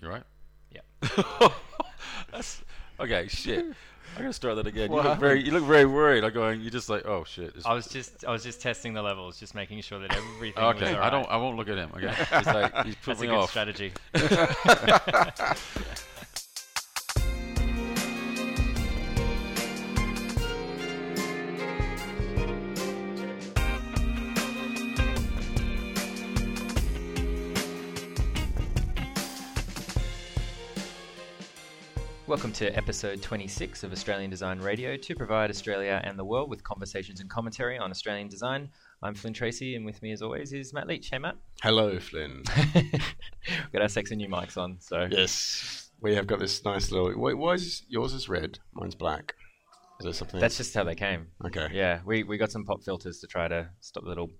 You right? Yeah. That's okay. Shit. I'm gonna start that again. You look very, you look very worried. Like going, you're just like, oh shit. I was just I was just testing the levels, just making sure that everything okay. I don't. I won't look at him. Okay. He's like, he's put That's a good off. strategy. to episode 26 of Australian Design Radio to provide Australia and the world with conversations and commentary on Australian design. I'm Flynn Tracy, and with me, as always, is Matt Leach. Hey, Matt. Hello, Flynn. We've got our sexy new mics on, so yes, we have got this nice little. Wait, why is yours is red? Mine's black. Is there something? that's just how they came. okay. Yeah, we, we got some pop filters to try to stop the little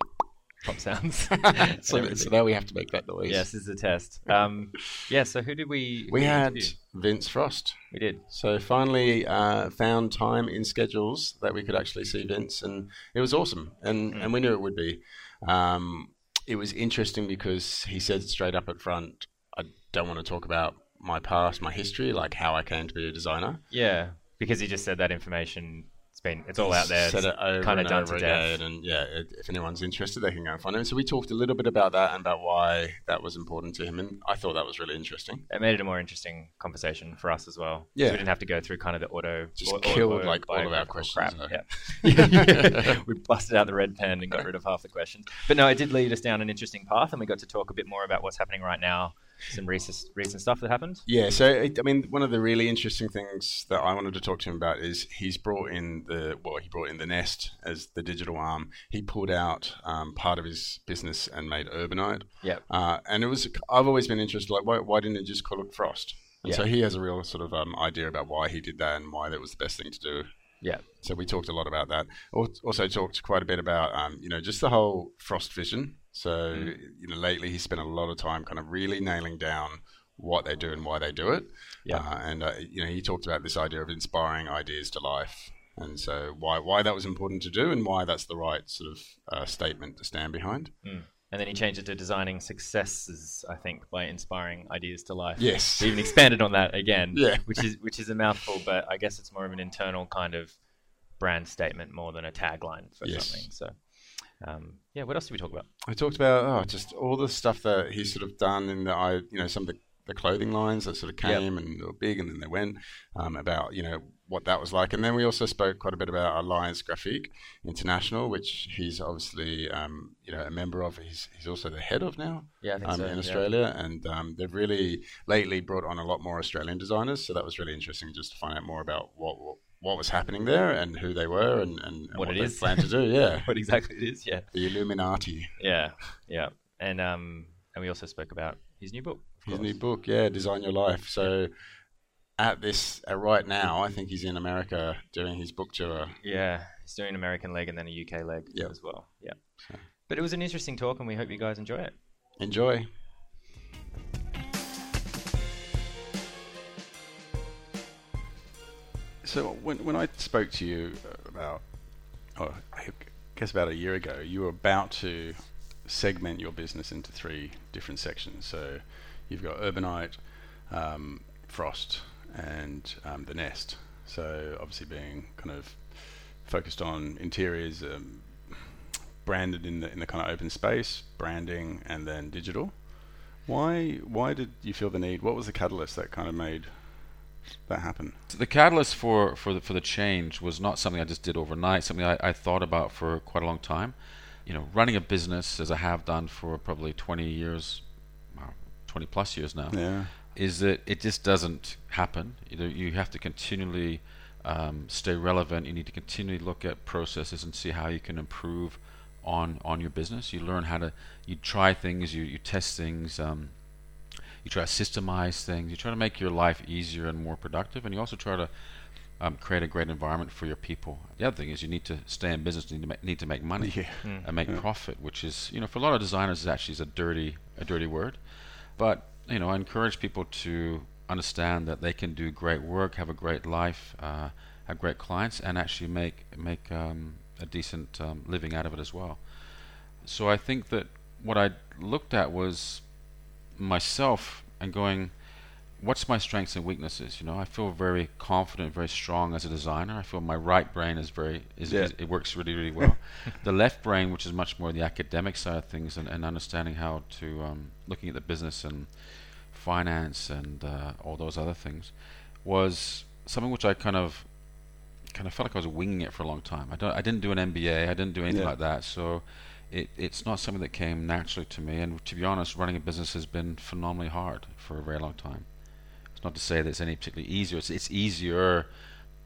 pop sounds. so, so now we have to make that noise. yes, this is a test. Um, yeah, so who did we? We had interview? Vince Frost. We did. So finally uh, found time in schedules that we could actually see Vince, and it was awesome. And Mm. and we knew it would be. Um, it was interesting because he said straight up at front, "I don't want to talk about my past, my history, like how I came to be a designer." Yeah, because he just said that information. It's been it's all out there. Said it over kind of done to death. and yeah, it, if anyone's interested, they can go and find him. So we talked a little bit about that and about why that was important to him, and I thought that was really interesting. It made it a more interesting conversation for us as well. Yeah. we didn't have to go through kind of the auto. Just au- killed, auto- like, all of our questions. Yeah. we busted out the red pen and got rid of half the questions. But no, it did lead us down an interesting path, and we got to talk a bit more about what's happening right now, some recent recent stuff that happened. Yeah, so it, I mean, one of the really interesting things that I wanted to talk to him about is he's brought in the well, he brought in the Nest as the digital arm. He pulled out um, part of his business and made Urbanite. Yeah, Uh, and it was I've always been interested, like why, why didn't it just call it Frost? And Yeah. so he has a real sort of um, idea about why he did that and why that was the best thing to do. Yeah. So we talked a lot about that. Also talked quite a bit about um, you know just the whole Frost vision. So Mm. you know lately he spent a lot of time kind of really nailing down what they do and why they do it. Yeah. Uh, and uh, you know he talked about this idea of inspiring ideas to life, and so why why that was important to do and why that's the right sort of uh, statement to stand behind. And then he changed it to designing successes, I think, by inspiring ideas to life. Yes. He even expanded on that again. Yeah. Which is which is a mouthful, but I guess it's more of an internal kind of brand statement more than a tagline for Yes. something. So um, yeah, what else did we talk about? I talked about oh, just all the stuff that he's sort of done in the I you know some of the, the clothing lines that sort of Yep. came and they were big and then they went um, about you know what that was like and then we also spoke quite a bit about Alliance Graphique International which he's obviously um, you know a member of he's, he's also the head of now Yeah, I think um, so. in yeah. Australia and um, they've really lately brought on a lot more Australian designers so that was really interesting just to find out more about what what, what was happening there and who they were and, and, and What it they is. plan to do yeah What exactly it is? Yeah. the Illuminati Yeah. Yeah. And um and we also spoke about his new book. His new book, yeah, Design Your Life. So at this uh, right now, I think he's in America doing his book tour. Yeah, he's doing an American leg and then a UK leg Yep. as well. Yeah. But it was an interesting talk, and we hope you guys enjoy it. Enjoy. So when when I spoke to you about, oh, I guess about a year ago, you were about to segment your business into three different sections. So you've got Urbanite, um, Frost, and um, the Nest. So obviously being kind of focused on interiors, um, branded in the in the kind of open space, branding, and then digital. Why why did you feel the need? What was the catalyst that kind of made that happen? the catalyst for for the, for the change was not something I just did overnight. Something I, I thought about for quite a long time. You know, running a business as I have done for probably 20 years, well, 20 plus years now, Yeah. is that it just doesn't happen. You know, you have to continually um, stay relevant. You need to continually look at processes and see how you can improve on on your business. You learn how to you try things, you you test things. Um, you try to systemize things. You try to make your life easier and more productive, and you also try to um, create a great environment for your people. The other thing is you need to stay in business. You need to make, need to make money Yeah. and make profit, which is you know for a lot of designers is actually is a dirty a dirty word. But you know I encourage people to understand that they can do great work, have a great life, uh, have great clients, and actually make make um, a decent um, living out of it as well. So I think that what I looked at was myself and going, what's my strengths and weaknesses? You know, I feel very confident, very strong as a designer. I feel my right brain is very is, Yeah. is it works really really well. the left brain, which is much more the academic side of things and, and understanding how to um, looking at the business and finance and uh, all those other things, was something which I kind of kind of felt like I was winging it for a long time. I don't I didn't do an MBA. I didn't do anything Yeah. like that. So. It, it's not something that came naturally to me, and to be honest, running a business has been phenomenally hard for a very long time. It's not to say that it's any particularly easier. It's, it's easier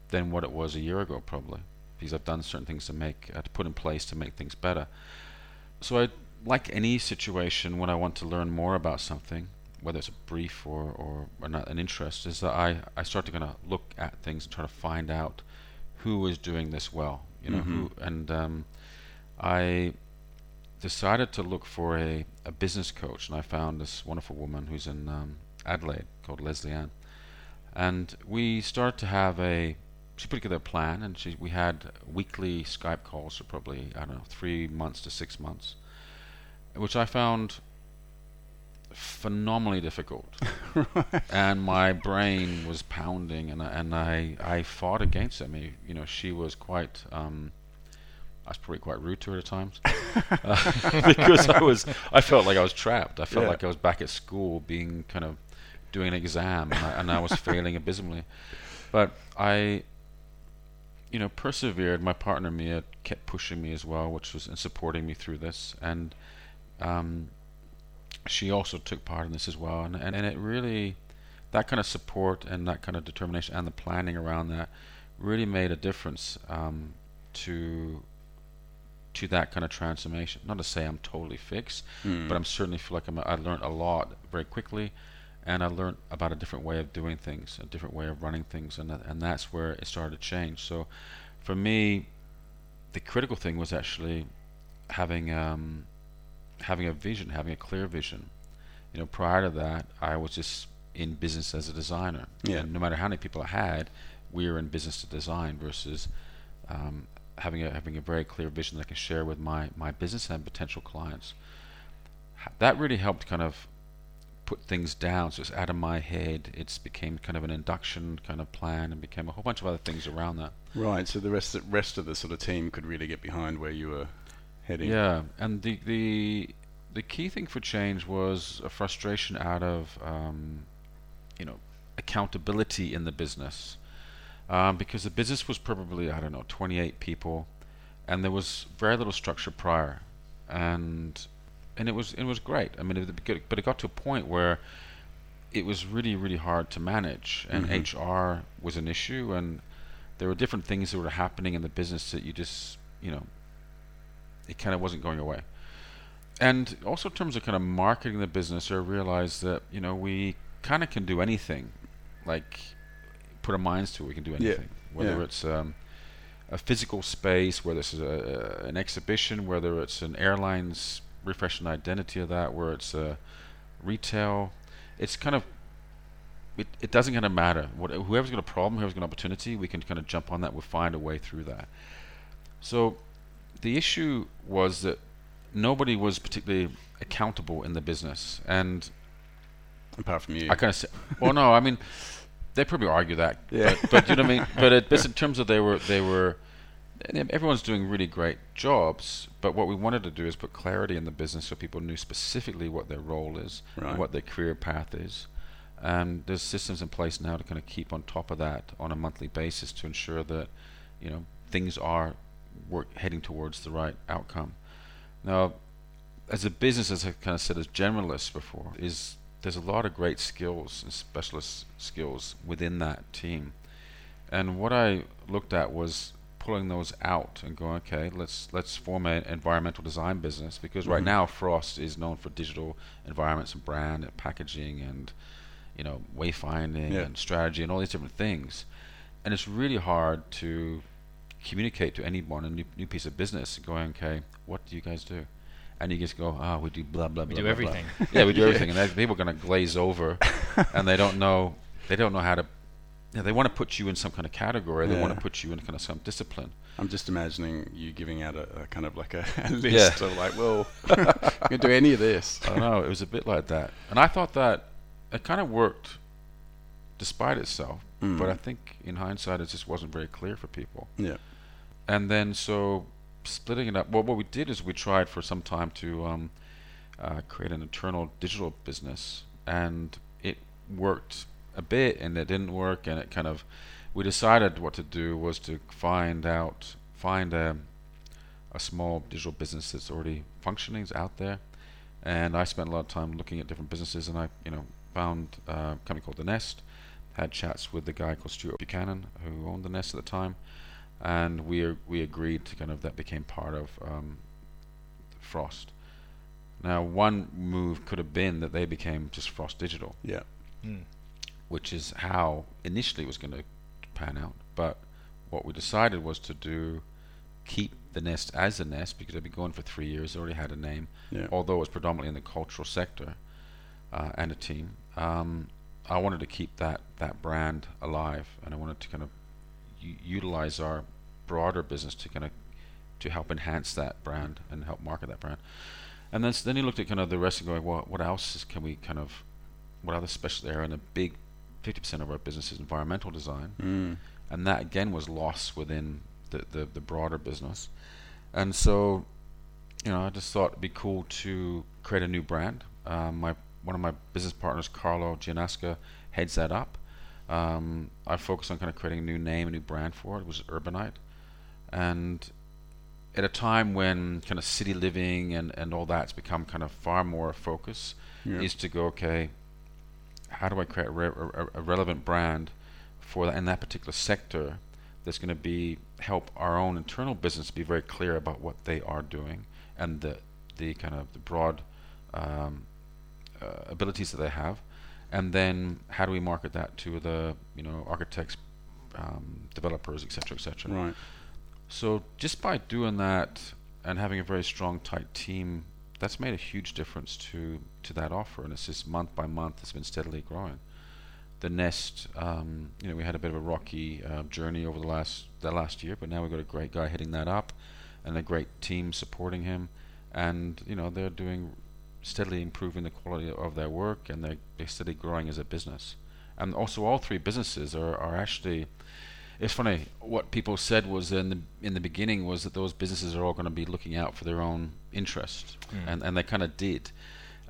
than what it was a year ago, probably, because I've done certain things to make, uh, to put in place to make things better. So I, like any situation, when I want to learn more about something, whether it's a brief or, or, or not an interest, is that I, I start to kind of look at things and try to find out who is doing this well, you know, who, and um, I decided to look for a, a business coach, and I found this wonderful woman who's in um, Adelaide called Leslie Ann. And we started to have a she put together a plan, and she we had weekly Skype calls for probably I don't know three months to six months, which I found phenomenally difficult. and my brain was pounding, and I, and I I fought against it. I mean, you know, she was quite. Um, I was probably quite rude to her at times uh, because I was I felt like I was trapped. I felt Yeah. like I was back at school being kind of doing an exam and I, and I was failing abysmally. But I, you know, persevered. My partner Mia kept pushing me as well, which was and supporting me through this, and um, she also took part in this as well. And, and and it really that kind of support and that kind of determination and the planning around that really made a difference um, to that kind of transformation. Not to say I'm totally fixed, Mm. but I'm certainly feel like I'm, I learned a lot very quickly, and I learned about a different way of doing things, a different way of running things, and that, and that's where it started to change. So, for me, the critical thing was actually having um, having a vision, having a clear vision. You know, prior to that, I was just in business as a designer. Yeah. And no matter how many people I had, we were in business to design versus um, having a having a very clear vision that I can share with my my business and potential clients. That really helped kind of put things down. So it's out of my head. It's became kind of an induction kind of plan and became a whole bunch of other things around that. Right. So the rest the rest of the sort of team could really get behind where you were heading. Yeah, and the the the key thing for change was a frustration out of um, you know accountability in the business, um, because the business was probably I don't know 28 people, and there was very little structure prior, and and it was it was great. I mean, it, but it got to a point where it was really really hard to manage, and Mhm. HR was an issue, and there were different things that were happening in the business that you just you know it kind of wasn't going away. And also in terms of kind of marketing the business, I realized that you know we kind of can do anything, like put our minds to it, we can do Yeah. anything. Whether Yeah. it's um, a physical space, whether it's a, a, an exhibition, whether it's an airline's refreshing identity of that, where it's a retail, it's kind of it, it doesn't kind of matter. What, whoever's got a problem, whoever's got an opportunity, we can kind of jump on that. We'll find a way through that. So the issue was that nobody was particularly accountable in the business, and Apart from you. I kind of well, no, I mean, they probably argue that, Yeah. but, but you know what I mean. But it, but in terms of they were they were, everyone's doing really great jobs. But what we wanted to do is put clarity in the business so people knew specifically what their role is Right. and what their career path is. And there's systems in place now to kind of keep on top of that on a monthly basis to ensure that, you know, things are work heading towards the right outcome. Now, as a business, as I kind of said, as generalists before, is there's a lot of great skills and specialist skills within that team. And what I looked at was pulling those out and going, okay, let's let's form an environmental design business because right Mhm. now Frost is known for digital environments and brand and packaging and you know wayfinding Yeah. and strategy and all these different things. And it's really hard to communicate to anyone a new, new piece of business going, okay, what do you guys do? And you just go, ah, we do blah blah We blah. do blah, blah." everything. Yeah, we do Yeah. everything, and then people are going to glaze over, and they don't know they don't know how to. You know, they want to put you in some kind of category. They want to put you in kind of some discipline. I'm just imagining you giving out a, a kind of like a, a list Yeah. of like, well, you can do any of this. I don't know. It was a bit like that, and I thought that it kind of worked despite itself. Mm. But I think in hindsight, it just wasn't very clear for people. Yeah. And then so splitting it up. Well, what we did is we tried for some time to um, uh, create an internal digital business, and it worked a bit, and it didn't work, and it kind of. We decided what to do was to find out, find a, a small digital business that's already functioning, is out there, and I spent a lot of time looking at different businesses, and I, you know, found a company called The Nest, had chats with the guy called Stuart Buchanan who owned The Nest at the time, and we we agreed to kind of that became part of um, Frost. Now, one move could have been that they became just Frost Digital, Yeah. Mm. which is how initially it was going to pan out. But what we decided was to do keep the nest as a nest because they'd been going for three years, already had a name, Yeah. although it was predominantly in the cultural sector uh, and a team. Um, I wanted to keep that that brand alive, and I wanted to kind of u- utilize our broader business to kind of to help enhance that brand and help market that brand. And then s- then he looked at kind of the rest and going, well, what else is, can we kind of what other special area? And a big 50% of our business is environmental design, Mm. and that again was lost within the, the, the broader business. And so, you know, I just thought it'd be cool to create a new brand. Um, my one of my business partners, Carlo Giannasca, heads that up. Um, I focus on kind of creating a new name, a new brand for it. It was Urbanite, and at a time when kind of city living and, and all that's become kind of far more focus, Yeah. is to go okay. How do I create a, re- a, a relevant brand for that in that particular sector that's going to be help our own internal business be very clear about what they are doing and the the kind of the broad um, uh, abilities that they have, and then how do we market that to the you know architects, um, developers, etc., etc. Right. So just by doing that and having a very strong, tight team, that's made a huge difference to to that offer, and it's just month by month, it's been steadily growing. The Nest, um, you know, we had a bit of a rocky uh, journey over the last the last year, but now we've got a great guy heading that up, and a great team supporting him, and you know they're doing steadily improving the quality of their work, and they're, they're steadily growing as a business. And also, all three businesses are, are actually it's funny. What people said was in the in the beginning was that those businesses are all going to be looking out for their own interest, Mm. and and they kind of did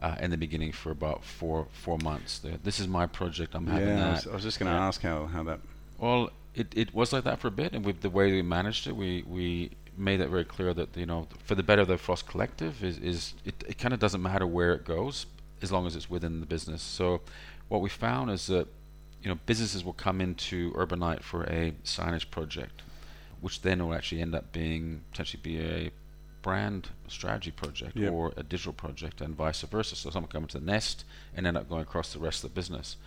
uh, in the beginning for about four four months. They, this is my project. I'm having yeah. I that. was, I was just going to ask how, how that. Well, it, it was like that for a bit, and with the way we managed it, we, we made it very clear that you know, for the better of the Frost Collective is is it, it kind of doesn't matter where it goes as long as it's within the business. So, what we found is that you know businesses will come into Urbanite for a signage project, which then will actually end up being potentially be a brand strategy project Yep. or a digital project, and vice versa. So, someone come into the Nest and end up going across the rest of the business.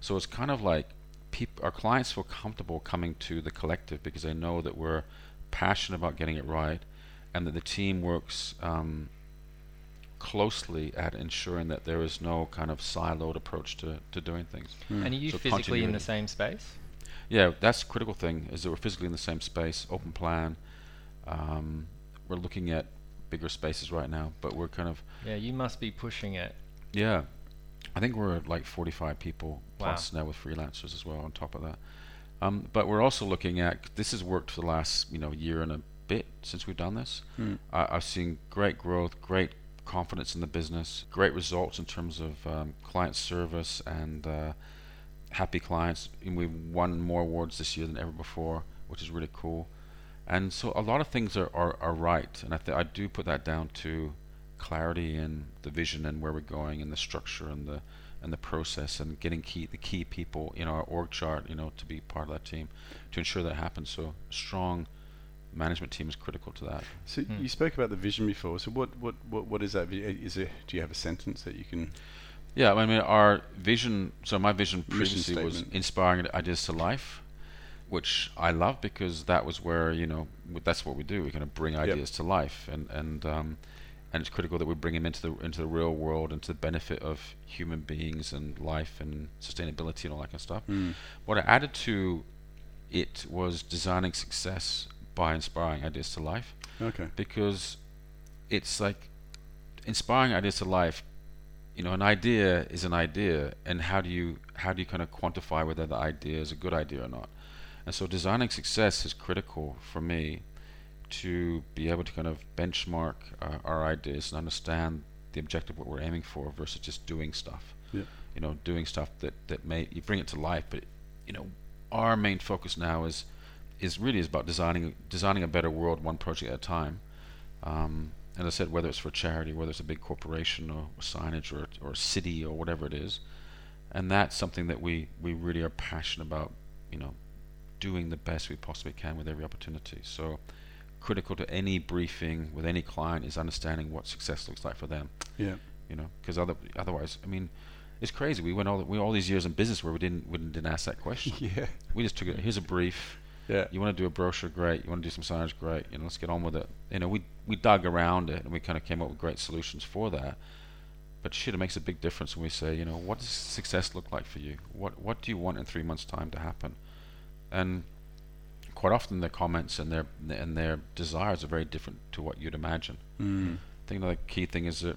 So it's kind of like peop- our clients feel comfortable coming to the collective because they know that we're passionate about getting it right, and that the team works um, closely at ensuring that there is no kind of siloed approach to, to doing things. Hmm. And are you So physically in the same space? Yeah, that's the critical thing is that we're physically in the same space, open plan. Um, we're looking at bigger spaces right now, but we're kind of Yeah, you must be pushing it. yeah. I think we're at like 45 people Wow. plus now with freelancers as well on top of that. Um, but we're also looking at this has worked for the last you know year and a bit since we've done this. Hmm. I, I've seen great growth, great confidence in the business, great results in terms of um, client service and uh, happy clients. And we've won more awards this year than ever before, which is really cool. And so a lot of things are, are, are right, and I th- I do put that down to clarity in the vision and where we're going and the structure and the and the process and getting key the key people in our org chart, you know, to be part of that team to ensure that happens. So strong management team is critical to that. So Hmm. you spoke about the vision before. So what what what, what is that? vi- Is it? Do you have a sentence that you can? Yeah, I mean, our vision. So my vision previously was inspiring ideas to life, which I love because that was where you know that's what we do. We kind of bring ideas to life, and and um, and it's critical that we bring them into the into the real world and to the benefit of human beings and life and sustainability and all that kind of stuff. Mm. What I added to it was designing success by inspiring ideas to life Okay. because it's like inspiring ideas to life you know, an idea is an idea, and how do you how do you kind of quantify whether the idea is a good idea or not? And so, designing success is critical for me to be able to kind of benchmark uh, our ideas and understand the objective what we're aiming for versus just doing stuff. Yeah. You know, doing stuff that that may you bring it to life, but you know, our main focus now is is really is about designing designing a better world one project at a time. Um, as I said, whether it's for charity, whether it's a big corporation or, signage or or a city or whatever it is, and that's something that we we really are passionate about. You know, doing the best we possibly can with every opportunity. So critical to any briefing with any client is understanding what success looks like for them. Yeah. You know, because other, otherwise, I mean, it's crazy. We went all we all these years in business where we didn't we didn't ask that question. yeah. We just took it. Here's a brief. Yeah. You want to do a brochure? Great. You want to do some signage? Great. You know, let's get on with it. You know, we we dug around it and we kind of came up with great solutions for that. But shit, it makes a big difference when we say, you know, what does success look like for you? What what do you want in three months' time to happen? And quite often their comments and their and their desires are very different to what you'd imagine. Mm. I think the key thing is that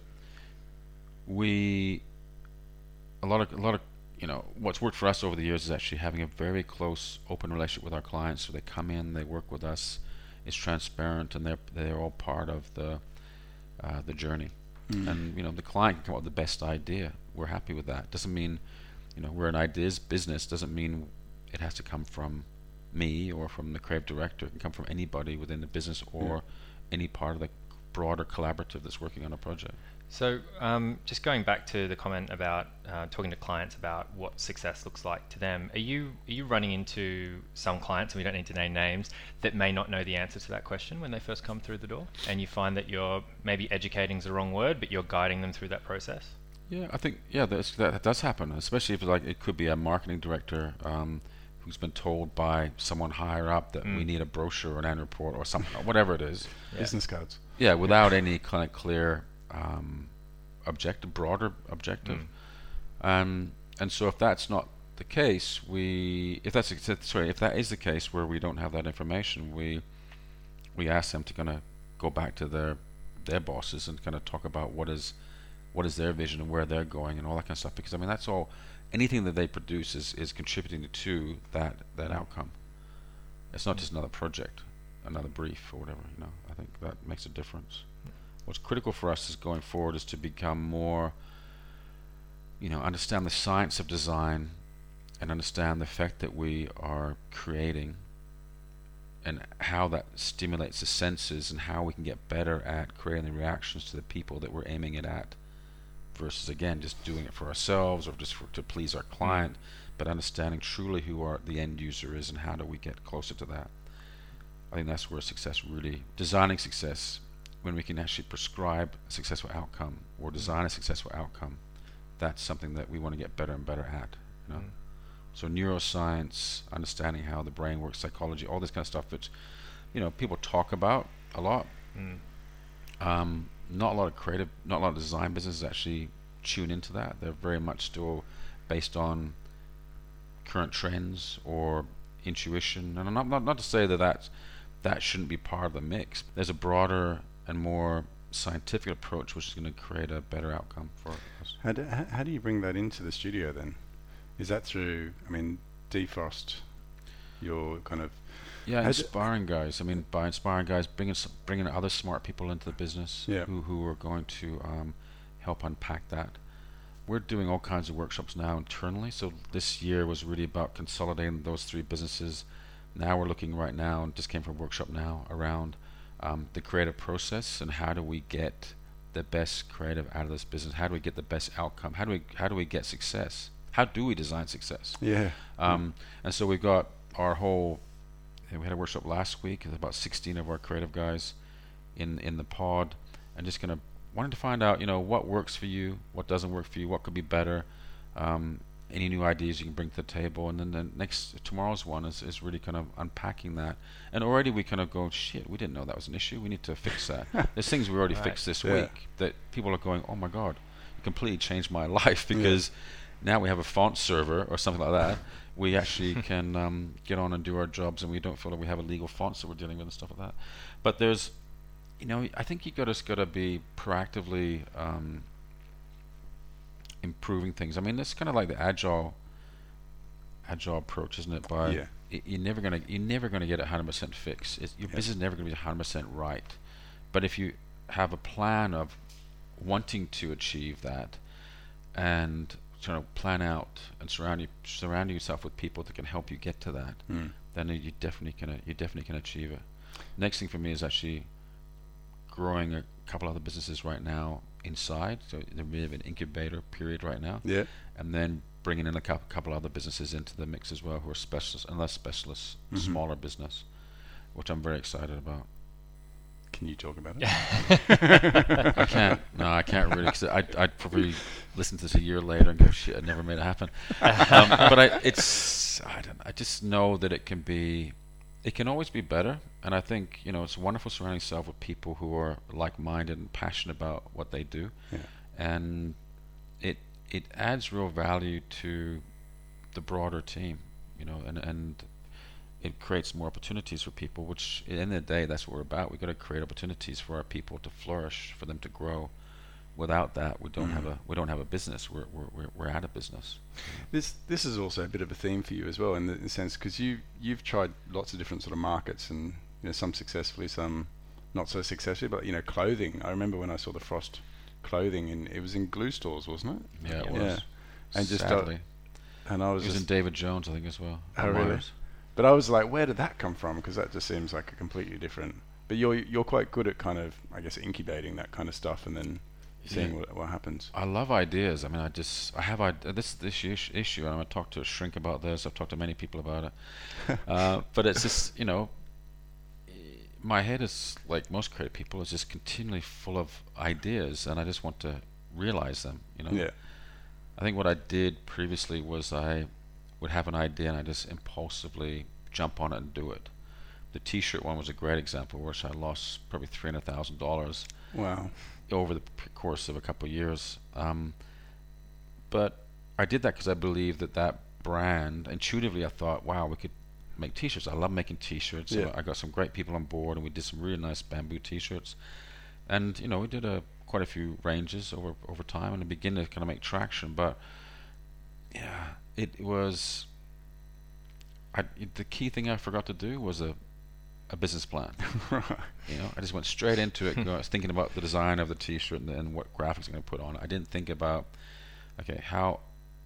we a lot of a lot of you know what's worked for us over the years is actually having a very close open relationship with our clients so they come in they work with us it's transparent and they're they're all part of the uh, the journey Mm. and you know the client can come up with the best idea we're happy with that doesn't mean you know we're an ideas business doesn't mean it has to come from me or from the creative director it can come from anybody within the business or Yeah. any part of the broader collaborative that's working on a project So, um, just going back to the comment about uh, talking to clients about what success looks like to them, are you are you running into some clients, and we don't need to name names, that may not know the answer to that question when they first come through the door, and you find that you're maybe educating is the wrong word, but you're guiding them through that process? Yeah, I think yeah, that's, that, that does happen, especially if like it could be a marketing director um, who's been told by someone higher up that we Mm. need a brochure or an annual report or something, whatever it is. Yeah. Business cards. Yeah, without any kind of clear um, objective, broader objective. Mm. Um, and so if that's not the case, we if that's sorry if that is the case where we don't have that information, we we ask them to kind of go back to their their bosses and kind of talk about what is what is their vision and where they're going and all that kind of stuff. Because I mean that's all anything that they produce is, is contributing to that that outcome. It's not just another project, another brief or whatever. You know, I think that makes a difference. What's critical for us is going forward is to become more, you know, understand the science of design and understand the effect that we are creating and how that stimulates the senses and how we can get better at creating the reactions to the people that we're aiming it at versus again just doing it for ourselves or just for, to please our client but understanding truly who our the end user is and how do we get closer to that i think that's where success really designing success when we can actually prescribe a successful outcome or design a successful outcome that's something that we want to get better and better at you know Mm. so neuroscience, understanding how the brain works, psychology, all this kind of stuff that you know people talk about a lot. Mm. Um, not a lot of creative, not a lot of design businesses actually tune into that. They're very much still based on current trends or intuition. And not not, not to say that that's, that shouldn't be part of the mix. There's a broader and more scientific approach which is going to create a better outcome for us. How do, how do you bring that into the studio then? Is that through, I mean, defrost your kind of, Yeah, inspiring guys. I mean, by inspiring guys, bringing bringing other smart people into the business Yeah. who who are going to um, help unpack that. We're doing all kinds of workshops now internally. So this year was really about consolidating those three businesses. Now we're looking right now, and just came from a workshop now around um, the creative process and how do we get the best creative out of this business? How do we get the best outcome? How do we how do we get success? How do we design success? yeah. Um, and so we've got our whole. We had a workshop last week. There's about 16 of our creative guys in in the pod, and just gonna wanted to find out, you know, what works for you, what doesn't work for you, what could be better, um, any new ideas you can bring to the table, and then the next tomorrow's one is, is really kind of unpacking that. And already we kind of go, shit, we didn't know that was an issue. We need to fix that. There's things we already Right. fixed this Yeah. week that people are going, oh my god, it completely changed my life because now we have a font server or something like that. We actually can um, get on and do our jobs, and we don't feel like we have illegal fonts that we're dealing with and stuff like that. But there's, you know, I think you got to got to be proactively um, improving things. I mean, it's kind of like the agile agile approach, isn't it? By Yeah. you're never gonna you're never gonna get a 100% fix. It's, your Yeah. business is never gonna be 100% right. But if you have a plan of wanting to achieve that, and trying to plan out and surround you surround yourself with people that can help you get to that, Mm. then you definitely can you definitely can achieve it. Next thing for me is actually growing a couple other businesses right now inside. So they're of an incubator period right now, Yeah. and then bringing in a couple, couple other businesses into the mix as well who are specialists and less specialists, Mhm. smaller business, which I'm very excited about. Can you talk about it? I can't. No, I can't really. Cause I'd, I'd probably listen to this a year later and go, "Shit, I never made it happen." um, but I, it's. I don't. I just know that it can be. It can always be better, and I think you know it's wonderful surrounding yourself with people who are like-minded and passionate about what they do, Yeah. and it it adds real value to the broader team, you know, and and it creates more opportunities for people. Which, at the end of the day, that's what we're about. We've got to create opportunities for our people to flourish, for them to grow. Without that, we don't have Mhm. a we don't have a business. We're we're we're, we're out of business. This this is also a bit of a theme for you as well, in the, in the sense because you you've tried lots of different sort of markets, and you know some successfully, some not so successfully. But you know, clothing. I remember when I saw the Frost clothing, and it was in glue stores, wasn't it? Yeah, it Yeah. was. Yeah. And just, uh, sadly, And I it was was in David Jones, I think, as well. Oh, really? Myers. But I was like, where did that come from? Because that just seems like a completely different. But you're you're quite good at kind of, I guess, incubating that kind of stuff, and then seeing Yeah. what what happens. I love ideas. I mean, I just I have I this this issue, and I'm gonna talk to a shrink about this. I've talked to many people about it, uh, but it's just you know, eh, my head is like most creative people is just continually full of ideas, and I just want to realize them. You know, Yeah. I think what I did previously was I would have an idea and I just impulsively jump on it and do it. The T-shirt one was a great example, which I lost probably three hundred thousand dollars Wow. over the course of a couple of years. Um, but I did that because I believed that that brand, intuitively, I thought, wow, we could make T-shirts. I love making T-shirts. So Yeah. I got some great people on board, and we did some really nice bamboo T-shirts. And you know, we did a quite a few ranges over over time, and it began to kind of make traction. But yeah, it was. I, the key thing I forgot to do was a a business plan. You know, I just went straight into it. I was thinking about the design of the T-shirt and, and what graphics I'm going to put on. it. I didn't think about, okay, how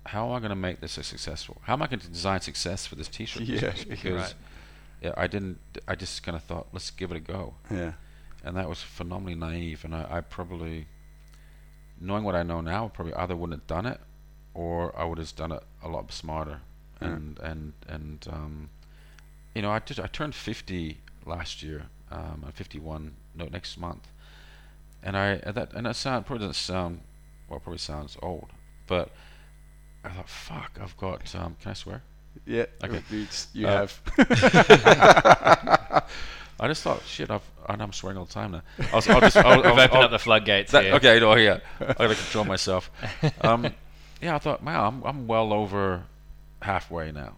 how am I going to make this a successful? How am I going to design success for this T-shirt? Yeah, because right. yeah, I didn't. I just kind of thought, let's give it a go, Yeah. and that was phenomenally naive. And I, I probably, knowing what I know now, probably either wouldn't have done it, or I would have done it a lot smarter. Yeah. And and and um, you know, I did. I turned 50 last year. Um, I'm 51. No, next month. And I and that and that sound probably doesn't sound well. Probably sounds old, but I thought, fuck, I've got. Um, can I swear? Yeah. Okay. You, you Uh, have. I just thought, shit, I've and I'm swearing all the time now. I'll, I'll just, I'll, We've I'll, opened I'll- up the floodgates that- here. okay, no, yeah, I gotta control myself. Um, yeah, I thought, wow, I'm I'm well over halfway now.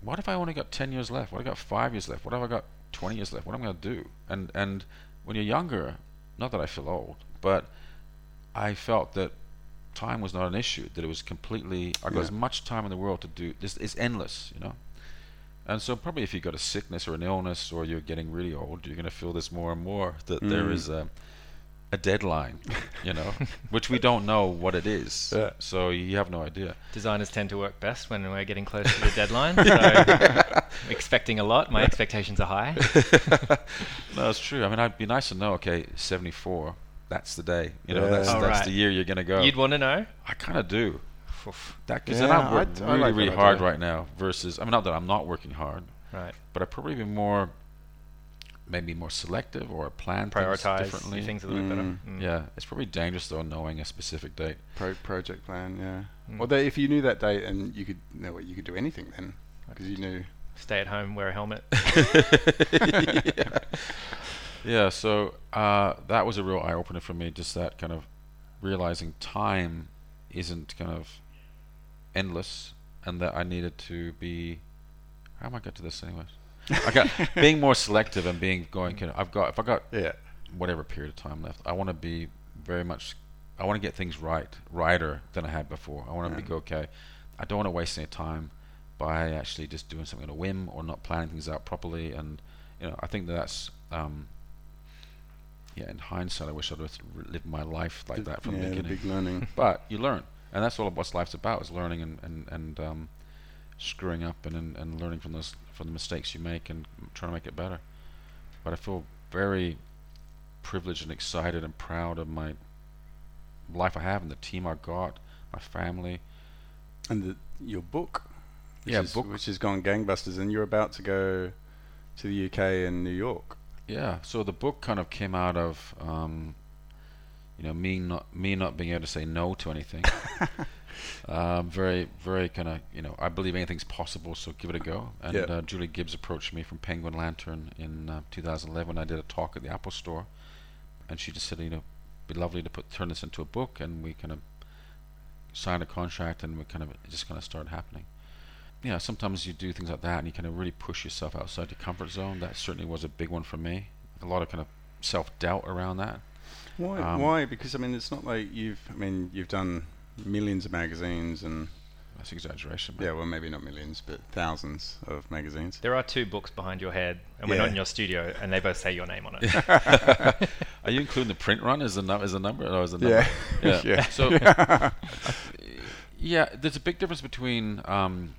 What if I only got ten years left? What if I got five years left? What if I got twenty years left? What am I gonna do? And and when you're younger, not that I feel old, but I felt that time was not an issue. That it was completely. I got Yeah. as much time in the world to do. This it's endless, you know. And so probably if you've got a sickness or an illness or you're getting really old, you're going to feel this more and more that there Mm. is a a deadline, you know, which we don't know what it is. Yeah. So you have no idea. Designers tend to work best when we're getting close to the deadline. So expecting a lot. My expectations are high. no, it's true. I mean, I'd be nice to know. Okay, 74. That's the day. You know, Yeah. that's Oh, that's right. the year you're going to go. You'd want to know? I kind of do. That because Yeah, then I'm I'd- I really, like really hard idea. right now. Versus, I mean, not that I'm not working hard, Right. but I'd probably be more, maybe more selective or plan things Prioritize differently. things a little bit better. Mm. Mm. Yeah, it's probably dangerous though knowing a specific date. Pro- project plan, yeah. Mm. Well, they, if you knew that date and you could, no, you could do anything then, because you knew. Stay at home, wear a helmet. yeah. yeah, so uh, that was a real eye opener for me. Just that kind of realizing time isn't kind of endless, and that I needed to be. How am I get to this, anyways? I got being more selective and being going. Kind of, I've got if I got Yeah. whatever period of time left, I want to be very much I want to get things right, righter than I had before. I want to Yeah. be okay. I don't want to waste any time by actually just doing something on a whim or not planning things out properly. And you know, I think that that's um, yeah. In hindsight, I wish I'd have lived my life like that from yeah, the beginning. big learning. But you learn, and that's all of what life's about: is learning and and and um, screwing up and, and and learning from those from the mistakes you make and trying to make it better. But I feel very privileged and excited and proud of my life I have and the team I got, my family. And the, your book, which Yeah, is, book. which has gone gangbusters, and you're about to go to the UK and New York. Yeah, so the book kind of came out of um, you know me not me not being able to say no to anything. um, very very kind of you know I believe anything's possible, so give it a go. And Yeah. uh, Julie Gibbs approached me from Penguin Lantern in uh, 2011. I did a talk at the Apple Store, and she just said you know be lovely to put turn this into a book, and we kind of signed a contract, and we kind of it just kind of started happening. Yeah, sometimes you do things like that, and you kind of really push yourself outside your comfort zone. That certainly was a big one for me. A lot of kind of self doubt around that. Why? Um, why? Because I mean, it's not like you've. I mean, you've done millions of magazines, and That's exaggeration. but- yeah, well, maybe not millions, but thousands of magazines. There are two books behind your head, and we're not in your studio, and they both say your name on it. Are you including the print run as a nu- as a number or as a number? Yeah. Yeah. Yeah. So yeah, there's a big difference between um,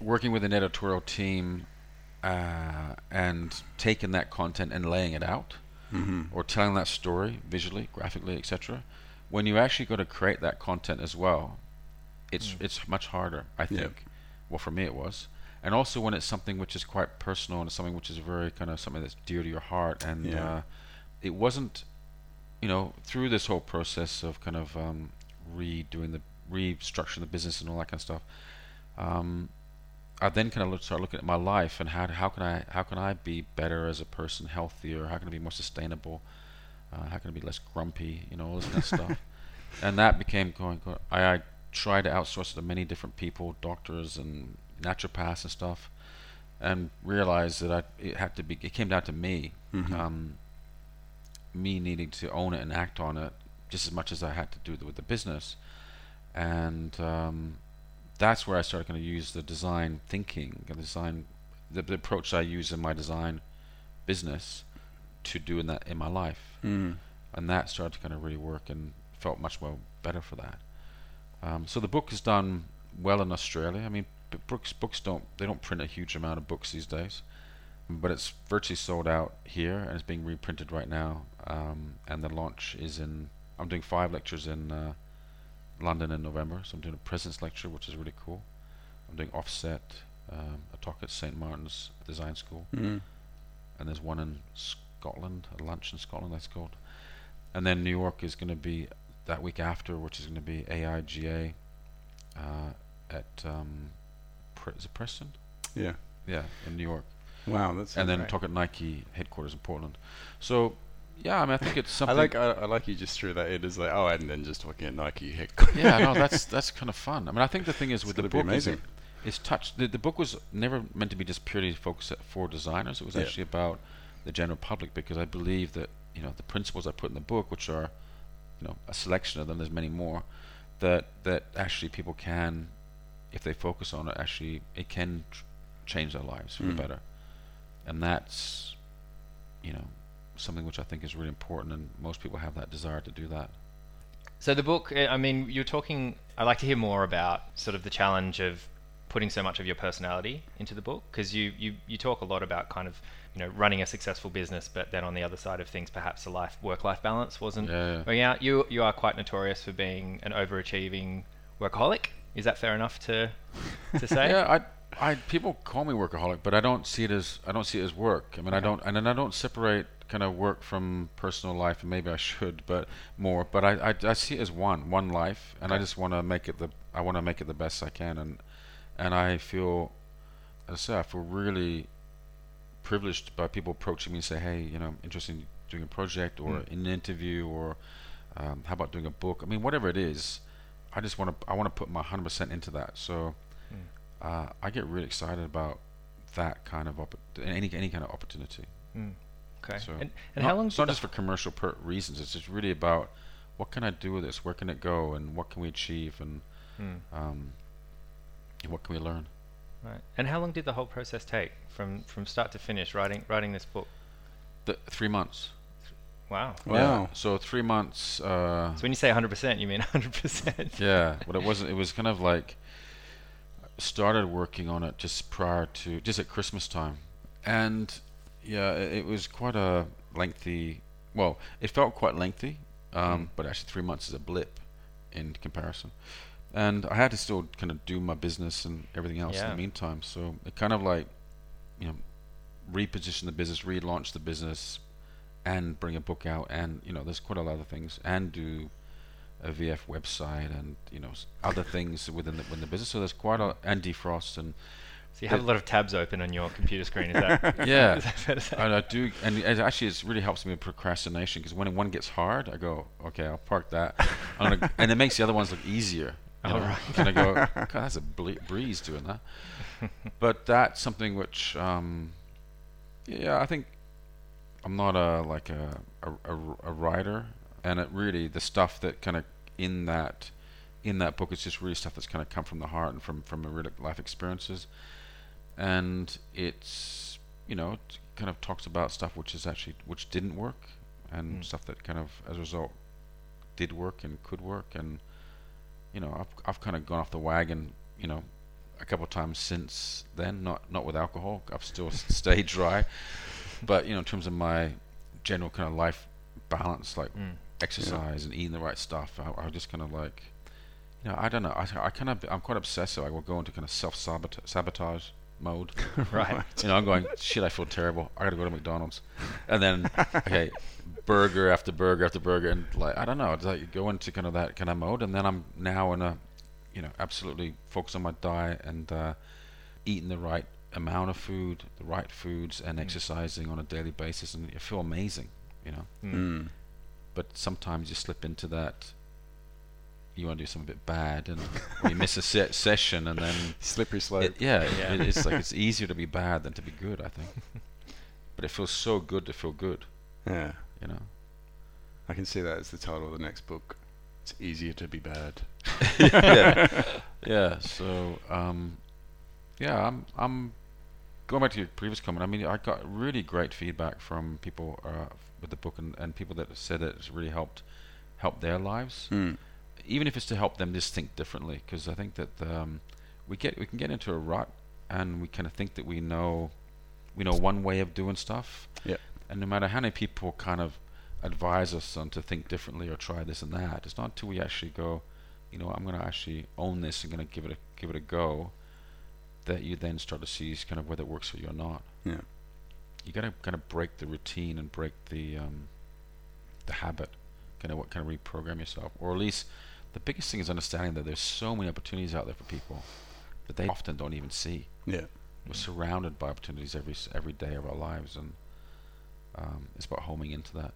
working with an editorial team uh, and taking that content and laying it out, hmm or telling that story visually, graphically, etc. When you actually go to create that content as well, it's Mm. it's much harder. I Yeah. think. Well, for me it was, and also when it's something which is quite personal and something which is very kind of something that's dear to your heart, and Yeah. uh, it wasn't, you know, through this whole process of kind of um, redoing the restructuring the business and all that kind of stuff. Um, I then kind of look, start looking at my life and how how can I how can I be better as a person, healthier? How can I be more sustainable? Uh, how can I be less grumpy? You know, all this kind of stuff. And that became going. go- I, I tried to outsource it to many different people, doctors and naturopaths and stuff, and realized that I it had to be. It came down to me. Mhm. Um, me needing to own it and act on it just as much as I had to do with the business, and um, that's where I started going to use the design thinking, the design, the, the approach I use in my design business to do in that in my life, Mm. and that started to kind of really work and felt much more better for that. Um, so the book has done well in Australia. I mean, books books don't they don't print a huge amount of books these days, but it's virtually sold out here and it's being reprinted right now. Um, and the launch is in. I'm doing five lectures in uh, London in November. So I'm doing a President's Lecture, which is really cool. I'm doing offset, um, a talk at St Martin's Design School, Mm. and there's one in Scotland, a lunch in Scotland that's called. And then New York is going to be that week after, which is going to be AIGA uh, at um, Pre- is it Preston? Yeah. Yeah, in New York, Wow, that's. and then great. talk at Nike headquarters in Portland. So, yeah, I mean, I think it's something. I like. I, I like you just threw that in as like, oh, and then just talking at Nike. Heck. yeah, no, that's that's kind of fun. I mean, I think the thing is It's with the book is it, it's touched. The, the book was never meant to be just purely focused for designers. It was Yeah. actually about the general public because I believe that you know the principles I put in the book, which are you know a selection of them. There's many more that that actually people can, if they focus on it, actually it can tr- change their lives for Mm. the better, and that's you know something which I think is really important, and most people have that desire to do that. So the book, eh, I mean, you're talking. I'd like to hear more about sort of the challenge of putting so much of your personality into the book because you, you you talk a lot about kind of you know running a successful business, but then on the other side of things, perhaps the life work life balance wasn't Yeah, working out. You you are quite notorious for being an overachieving workaholic. Is that fair enough to to say? Yeah, I, I, people call me workaholic, but I don't see it as I don't see it as work. I mean, I don't, and then I don't separate kind of work from personal life, and maybe I should, but more. But I, I, I see it as one, one life, and I just want to make it the, I want to make it the best I can, and and I feel, as I say, I feel really privileged by people approaching me and say, hey, you know, I'm interested in doing a project or Mm. in an interview or um, how about doing a book? I mean, whatever it is, I just want to I want to put my 100% into that. So Mm. uh, I get really excited about that kind of oppo- any any kind of opportunity. Mm. Okay. So and and not, how long? It's not just for commercial per- reasons. It's just really about what can I do with this? Where can it go? And what can we achieve? And Mm. um, and what can we learn? Right. And how long did the whole process take from from start to finish writing writing this book? The, three months. Wow. Wow. Yeah. So three months. Uh, So when you say 100%, you mean 100%. yeah, but it wasn't. It was kind of like started working on it just prior to just at Christmas time, and yeah, it, it was quite a lengthy. Well, it felt quite lengthy, um, Mm. but actually three months is a blip in comparison. And I had to still kind of do my business and everything else in the meantime. So it kind of like, you know, reposition the business, relaunch the business, and bring a book out. And you know, there's quite a lot of things, and do a VF website and you know other things within the, within the business. So there's quite a and defrost and So you have a lot of tabs open on your computer screen, is that? Yeah. is that fair to say? and I do and it actually it really helps me with procrastination because when one gets hard, I go okay, I'll park that, gonna, and it makes the other ones look easier. You know? right. And I go, God, that's a ble- breeze doing that. but that's something which, um, yeah, I think I'm not a like a a, a, a writer, and it really the stuff that kind of in that in that book is just really stuff that's kind of come from the heart and from from a real life experiences, and it's you know it kind of talks about stuff which is actually which didn't work, and Mm. stuff that kind of as a result did work and could work, and you know I've I've kind of gone off the wagon, you know, a couple of times since then. Not not with alcohol. I've still stayed dry, but you know in terms of my general kind of life balance, like Mm. exercise and eating the right stuff, I, I just kind of like, you know, I don't know. I I kind of I'm quite obsessive. I will go into kind of self sabotage mode. Right. You know, I'm going, shit, I feel terrible. I got to go to McDonald's. And then, okay, burger after burger after burger. And, like, I don't know. It's like you go into kind of that kind of mode. And then I'm now in a, you know, absolutely focused on my diet and uh, eating the right amount of food, the right foods, and Mm. exercising on a daily basis. And you feel amazing, you know. Mm. Mm. But sometimes you slip into that. You want to do something a bit bad, and you miss a se- session, and then Slippery slope. it, yeah, Yeah. It, it's like it's easier to be bad than to be good. I think, but it feels so good to feel good. yeah. You know. I can see that as the title of the next book. It's easier to be bad. yeah, yeah. So, um, yeah, I'm I'm going back to your previous comment. I mean, I got really great feedback from people uh, with the book, and, and people that said that it's really helped help their lives. Mm. even if it's to help them just think differently because I think that um, we get we can get into a rut and we kind of think that we know we know one way of doing stuff Yep. And no matter how many people kind of advise us on to think differently or try this and that it's not until we actually go you know I'm going to actually own this and going to give it a give it a go that you then start to see kind of whether it works for you or not Yeah. you got to kind of break the routine and break the um, the habit, kind of what kind of reprogram yourself, or at least the biggest thing is understanding that there's so many opportunities out there for people that they often don't even see. Yeah. We're surrounded by opportunities every every day of our lives, and um, it's about homing into that.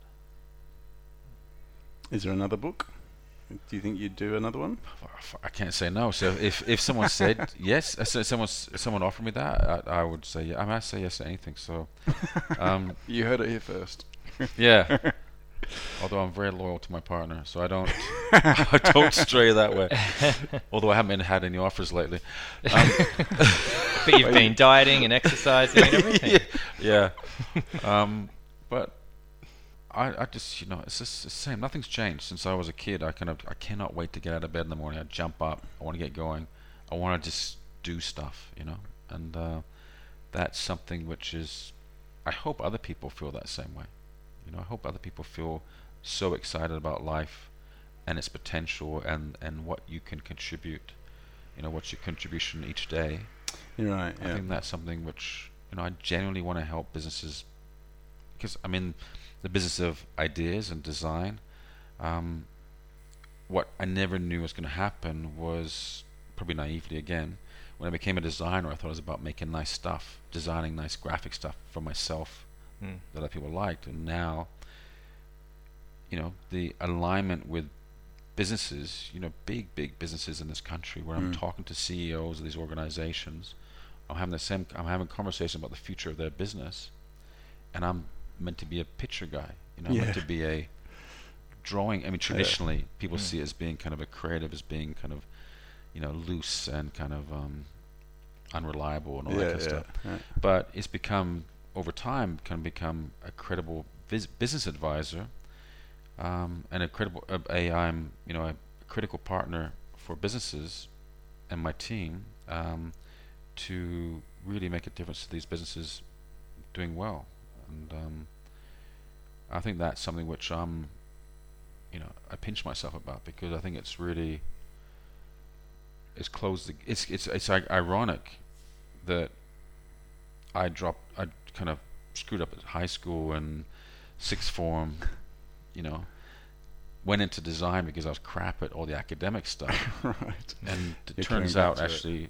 Is there another book? Do you think you'd do another one? I can't say no. So if if someone said yes, uh, so someone s- someone offered me that, I, I would say yeah. I mean, I say yes to anything. So um, You heard it here first. Yeah. Although I'm very loyal to my partner, so I don't I don't stray that way. Although I haven't had any offers lately. Um, But you've been dieting and exercising and everything. yeah. Um, but I, I just you know it's just the same. Nothing's changed since I was a kid. I kind of I cannot wait to get out of bed in the morning. I jump up. I want to get going. I want to just do stuff, you know. And uh, that's something which is I hope other people feel that same way. You know, I hope other people feel so excited about life and its potential and and what you can contribute. You know, what's your contribution each day. You're right. I Yeah. think that's something which you know I genuinely want to help businesses because I'm in the business of ideas and design. Um, what I never knew was going to happen was probably naively again. When I became a designer, I thought it was about making nice stuff, designing nice graphic stuff for myself Mm. that other people liked. And now, you know, the alignment with businesses, you know, big, big businesses in this country, where I'm Mm. talking to CEOs of these organizations, I'm having the same, I'm having conversation about the future of their business, and I'm meant to be a picture guy. You know, Yeah. meant to be a drawing. I mean, traditionally people see it as being kind of a creative, as being kind of you know loose and kind of um, unreliable and all that kind of yeah, stuff. yeah. But it's become over time can become a credible vis- business advisor um, and a credible a I'm you know a critical partner for businesses and my team um, to really make a difference to these businesses doing well and um, I think that's something which I'm you know I pinch myself about because I think it's really it's closed the, it's it's it's like ironic that I dropped I kind of screwed up at high school and sixth form you know went into design because I was crap at all the academic stuff right. and it You're turns out to it. actually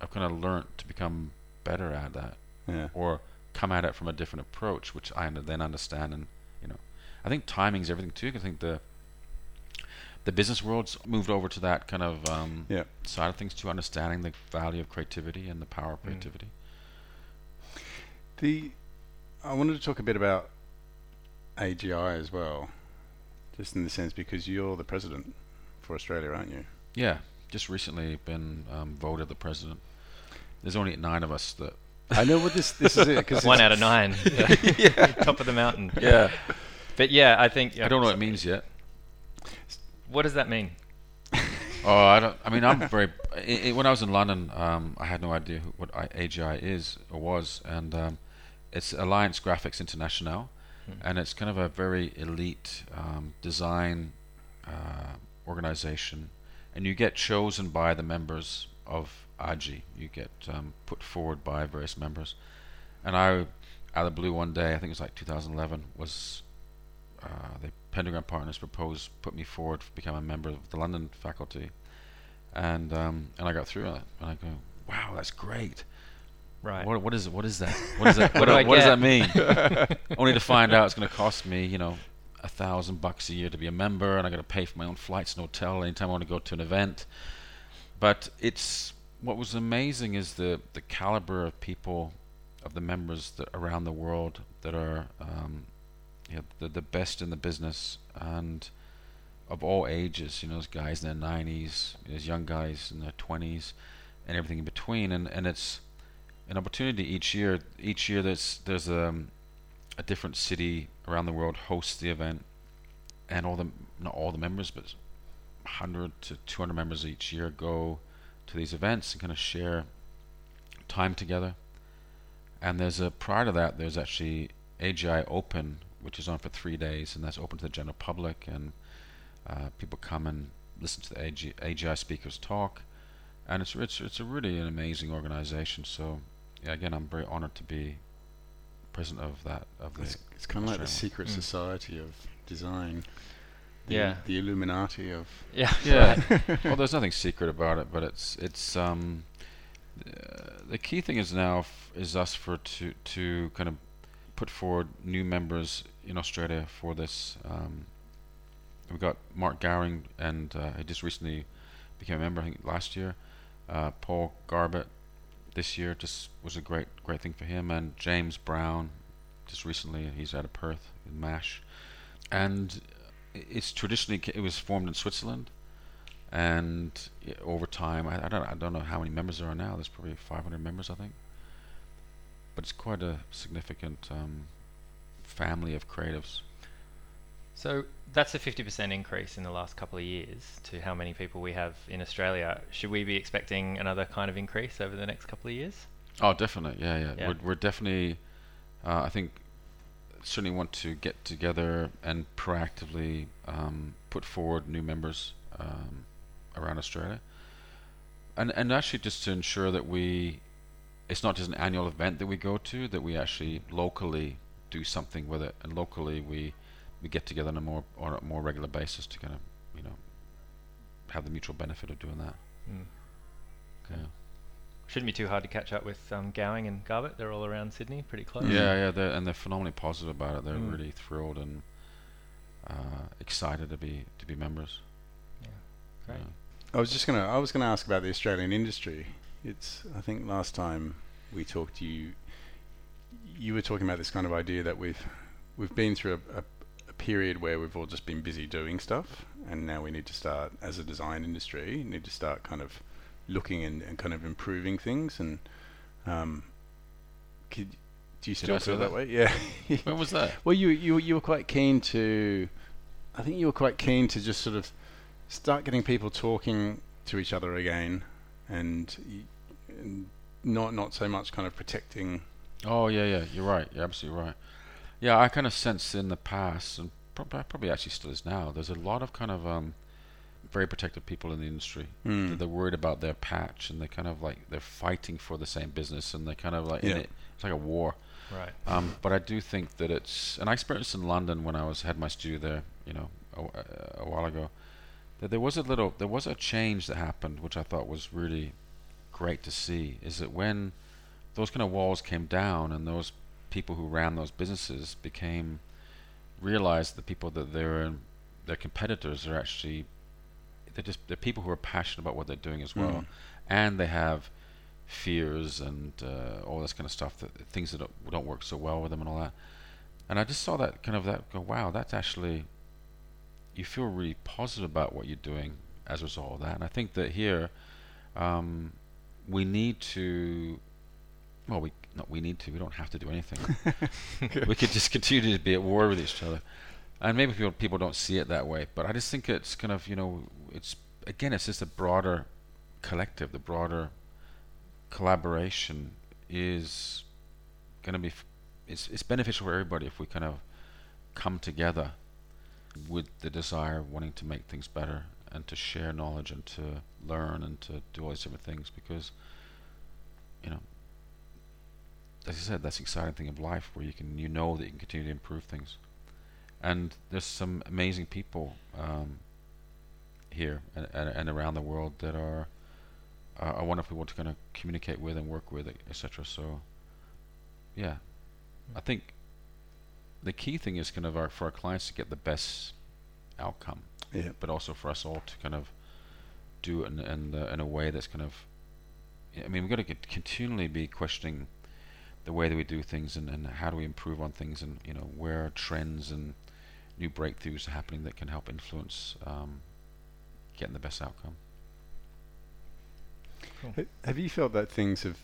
I've kind of learned to become better at that Yeah. or come at it from a different approach, which I then understand. And you know, I think timing is everything too. I think the the business world's moved over to that kind of um, Yeah. side of things too, understanding the value of creativity and the power of Mm. creativity. The I wanted to talk a bit about AGI as well, just in the sense because you're the president for Australia, aren't you? Yeah, just recently been um, voted the president. There's only nine of us that. I know what this this is it because One out of nine. Top of the mountain. Yeah, But yeah, I think I don't know what it means yet. What does that mean? Oh, I don't. I mean, I'm very. i i when I was in London, um, I had no idea who, what I, AGI is or was, and um, it's Alliance Graphique Internationale, and it's kind of a very elite um, design uh, organization, and you get chosen by the members of AGI. You get um, put forward by various members, and I, out of the blue, one day, I think it was like 2011, was uh, the Pentagram Partners proposed put me forward to become a member of the London faculty, and um, and I got through it, and I go, wow, that's great. Right. What what is what is that? What is that? What what, do what does that mean? Only to find out it's going to cost me, you know, a thousand bucks a year to be a member, and I got to pay for my own flights and hotel anytime I want to go to an event. But it's what was amazing is the the caliber of people, of the members around the world that are, um, you know, the the best in the business and of all ages. You know, there's guys in their 90s, there's young guys in their 20s, and everything in between. And and it's an opportunity each year. Each year there's there's um, a different city around the world hosts the event, and all the not all the members, but 100 to 200 members each year go to these events and kind of share time together. And there's a prior to that, there's actually AGI Open, which is on for three days, and that's open to the general public, and uh, people come and listen to the AG, AGI speakers talk, and it's it's it's a really an amazing organization. So yeah, again, I'm very honored to be president of that of the it's, it's kind of like the secret Mm. society of design. The, Yeah. The Illuminati of. Yeah. Yeah. well, there's nothing secret about it, but it's it's um, uh, the key thing is now f- is us for to to kind of put forward new members in Australia for this. Um, we've got Mark Gowing, and uh, he just recently became a member. I think last year. Uh, Paul Garbett this year just was a great great thing for him, and James Brown just recently he's out of Perth in Mash, and i- it's traditionally it was formed in Switzerland and over time, I, I don't I don't know how many members there are now. There's probably 500 members, I think. But it's quite a significant um, family of creatives. So that's a 50% increase in the last couple of years to how many people we have in Australia. Should we be expecting another kind of increase over the next couple of years? Oh, definitely, yeah, yeah. Yeah. We're we're definitely, uh, I think, certainly want to get together and proactively um, put forward new members um, around Australia, and and actually just to ensure that we, it's not just an annual event that we go to, that we actually locally do something with it, and locally we we get together on a more on a more regular basis to kind of you know have the mutual benefit of doing that. Mm. Yeah. Shouldn't be too hard to catch up with um, Gowing and Garbett. They're all around Sydney, pretty close. Yeah, yeah, they're, and they're phenomenally positive about it. They're Mm. really thrilled and uh, excited to be to be members. Yeah, great. Yeah. I was just gonna. I was gonna ask about the Australian industry. It's. I think last time we talked, to you you were talking about this kind of idea that we've we've been through a, a, a period where we've all just been busy doing stuff, and now we need to start, as a design industry, need to start kind of looking and, and kind of improving things. And um, could, do you still say feel that that? way? Yeah. When was that? Well, you you you were quite keen to, I think you were quite keen to just sort of start getting people talking to each other again, and, and not not so much kind of protecting. Oh yeah, yeah, you're right. You're absolutely right. Yeah, I kind of sense in the past, and prob- probably actually still is now. There's a lot of kind of um, very protective people in the industry. Mm. They're worried about their patch, and they're kind of like they're fighting for the same business, and they're kind of like in Yeah. it. It's like a war. Right. Um, but I do think that it's, and I experienced in London when I was had my studio there, you know, a, a while ago, that there was a little, there was a change that happened, which I thought was really great to see. Is that when those kind of walls came down, and those people who ran those businesses became realized the people that they're their competitors are actually they're just they're people who are passionate about what they're doing as well, Mm. and they have fears and uh, all this kind of stuff that things that don't, don't work so well with them and all that. And I just saw that kind of that go, wow, that's actually you feel really positive about what you're doing as a result of that. And I think that here um, we need to well we not we need to we don't have to do anything we could just continue to be at war with each other and maybe people people don't see it that way but I just think it's kind of you know it's again it's just a broader collective. The broader collaboration is going to be f- it's it's beneficial for everybody if we kind of come together with the desire of wanting to make things better and to share knowledge and to learn and to do all these different things because you know as I said that's the exciting thing of life where you can you know that you can continue to improve things. And there's some amazing people um, here and, and, and around the world that are uh, if we want to kind of communicate with and work with etc so yeah. I think the key thing is kind of our, for our clients to get the best outcome. Yeah. but also for us all to kind of do it in in, the, in a way that's kind of I mean we've got to continually be questioning the way that we do things and, and how do we improve on things and you know where are trends and new breakthroughs are happening that can help influence um, getting the best outcome. Ha- Have you felt that things have?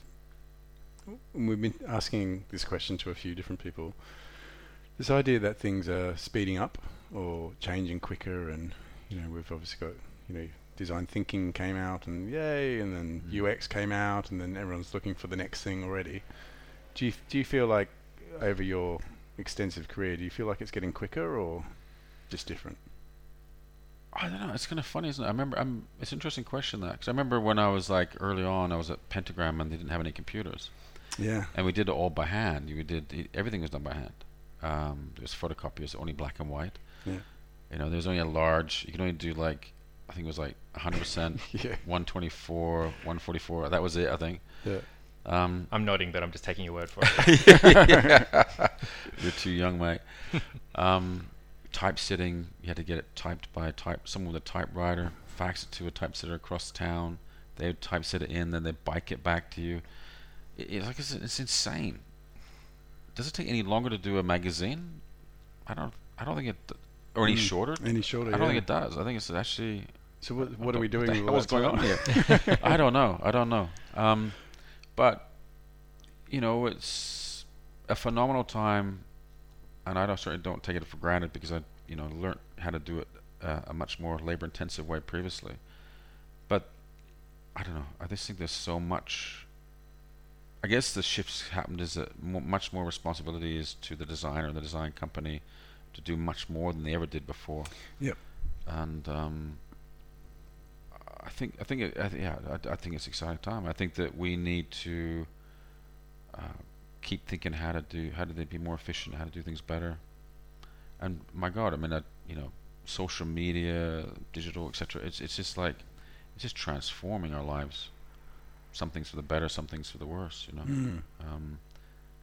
We've been asking this question to a few different people. This idea that things are speeding up or changing quicker, and you know we've obviously got you know design thinking came out and yay, and then Mhm. UX came out, and then everyone's looking for the next thing already. Do you do you feel like over your extensive career, do you feel like it's getting quicker or just different? I don't know. It's kind of funny, isn't it? I remember. I'm, it's an interesting question that because I remember when I was like early on, I was at Pentagram and they didn't have any computers, Yeah. and we did it all by hand. We did everything was done by hand. Um, there was photocopiers, only black and white. Yeah. You know, there's only a large. You can only do like I think it was like 100 percent, Yeah. 124, 144. That was it. I think. Yeah. Um, I'm nodding, but I'm just taking your word for it. You're too young, mate. Um, typesetting, you had to get it typed by a type someone with a typewriter, fax it to a typesetter across town. They would typeset it in, then they bike it back to you. It, it's like it's, it's insane. Does it take any longer to do a magazine? I don't. I don't think it. Or any Mm. shorter? Any shorter? I don't yeah. think it does. I think it's actually. So what, what are we doing? What the with hell all is that going on here? I don't know. I don't know. Um, but you know, it's a phenomenal time, and I don't, certainly don't take it for granted because I, you know, learned how to do it uh, a much more labor-intensive way previously. But I don't know. I just think there's so much. I guess the shifts happened is that mo much more responsibility is to the designer and the design company to do much more than they ever did before. Yep. And um, I think I think it, I th- yeah I, I think it's exciting time. I think that we need to uh, keep thinking how to do how do they be more efficient, how to do things better. And my God, I mean, I, you know, social media, digital, etc. It's it's just like it's just transforming our lives. Some things for the better, some things for the worse. You know, Mm. um,